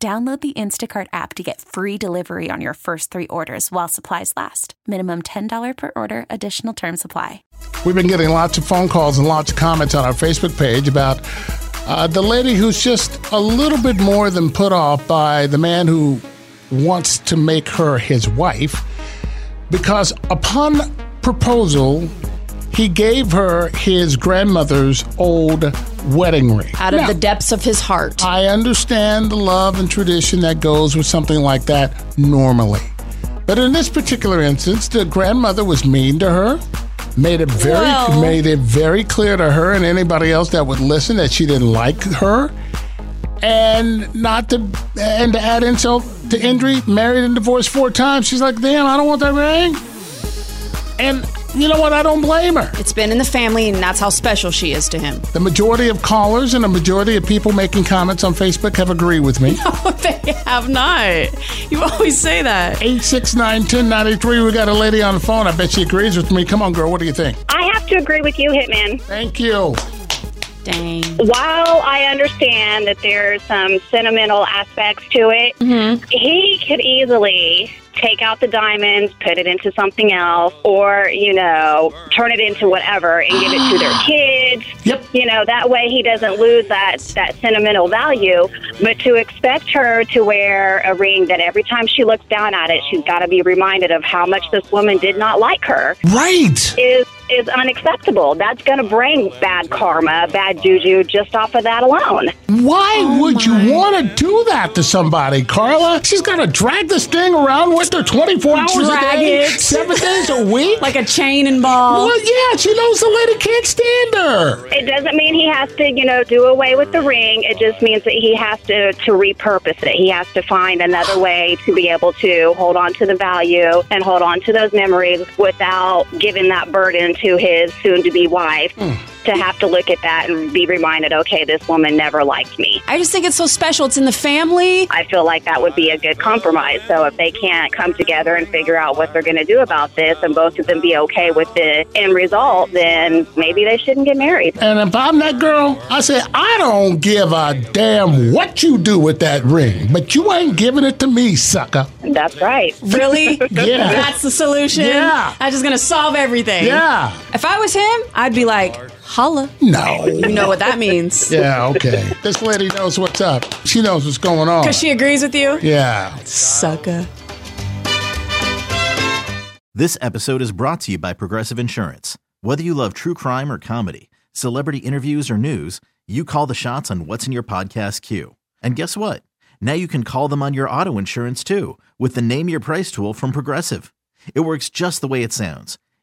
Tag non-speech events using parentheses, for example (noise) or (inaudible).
Download the Instacart app to get free delivery on your first three orders while supplies last. Minimum $10 per order, additional term supply. We've been getting lots of phone calls and lots of comments on our Facebook page about uh, the lady who's just a little bit more than put off by the man who wants to make her his wife because upon proposal, he gave her his grandmother's old wedding ring. Out of Now, the depths of his heart. I understand the love and tradition that goes with something like that normally. But in this particular instance, the grandmother was mean to her, made it very Well- made it very clear to her and anybody else that would listen that she didn't like her. And not to and to add insult to injury, married and divorced four times. She's like, damn, I don't want that ring. And you know what? I don't blame her. It's been in the family, and that's how special she is to him. The majority of callers and the majority of people making comments on Facebook have agreed with me. (laughs) they have not. You always say that. 869 1093. We got a lady on the phone. I bet she agrees with me. Come on, girl. What do you think? I have to agree with you, Hitman. Thank you. Dang. While I understand that there's some sentimental aspects to it, mm-hmm. he could easily take out the diamonds, put it into something else, or, you know, turn it into whatever and give it to their (gasps) kids. Yep. You know, that way he doesn't lose that, that sentimental value. But to expect her to wear a ring that every time she looks down at it, she's got to be reminded of how much this woman did not like her Right. is is unacceptable. That's going to bring bad karma, bad juju just off of that alone. Why oh would you want to do that to somebody, Carla? She's got to drag this thing around with her 24 hours a day, seven days a week. (laughs) Like a chain and ball. well, yeah, she knows the lady can't stand her. It doesn't mean he has to, you know, do away with the ring. It just means that he has to to repurpose it. He has to find another (sighs) way to be able to hold on to the value and hold on to those memories without giving that burden to his soon to be wife hmm. To have to look at that and be reminded, okay, this woman never liked me. I just think it's so special. It's in the family. I feel like that would be a good compromise. So if they can't come together and figure out what they're going to do about this and both of them be okay with the end result, then maybe they shouldn't get married. And if I'm that girl, I say, I don't give a damn what you do with that ring, but you ain't giving it to me, sucker. That's right. Really? (laughs) Yeah. That's the solution. Yeah. That's just gonna solve everything. Yeah. If I was him, I'd be like, holla. No. You know what that means. (laughs) Yeah, okay. This lady knows what's up. She knows what's going on. Because she agrees with you? yeah. Sucker. This episode is brought to you by Progressive Insurance. Whether you love true crime or comedy, celebrity interviews or news, you call the shots on what's in your podcast queue. And guess what? Now you can call them on your auto insurance too with the Name Your Price tool from Progressive. It works just the way it sounds.